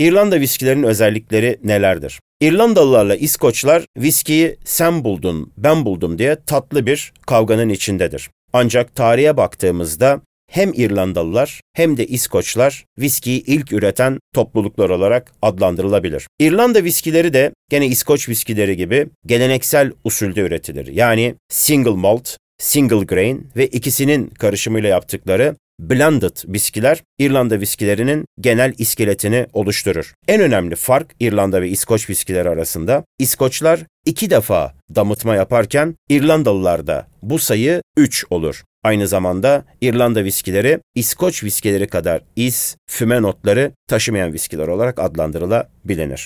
İrlanda viskilerinin özellikleri nelerdir? İrlandalılarla İskoçlar viskiyi sen buldun, ben buldum diye tatlı bir kavganın içindedir. Ancak tarihe baktığımızda hem İrlandalılar hem de İskoçlar viskiyi ilk üreten topluluklar olarak adlandırılabilir. İrlanda viskileri de gene İskoç viskileri gibi geleneksel usulde üretilir. Yani single malt, single grain ve ikisinin karışımıyla yaptıkları blended viskiler İrlanda viskilerinin genel iskeletini oluşturur. En önemli fark İrlanda ve İskoç viskileri arasında İskoçlar iki defa damıtma yaparken İrlandalılarda bu sayı 3 olur. Aynı zamanda İrlanda viskileri İskoç viskileri kadar is, füme notları taşımayan viskiler olarak adlandırılabilir.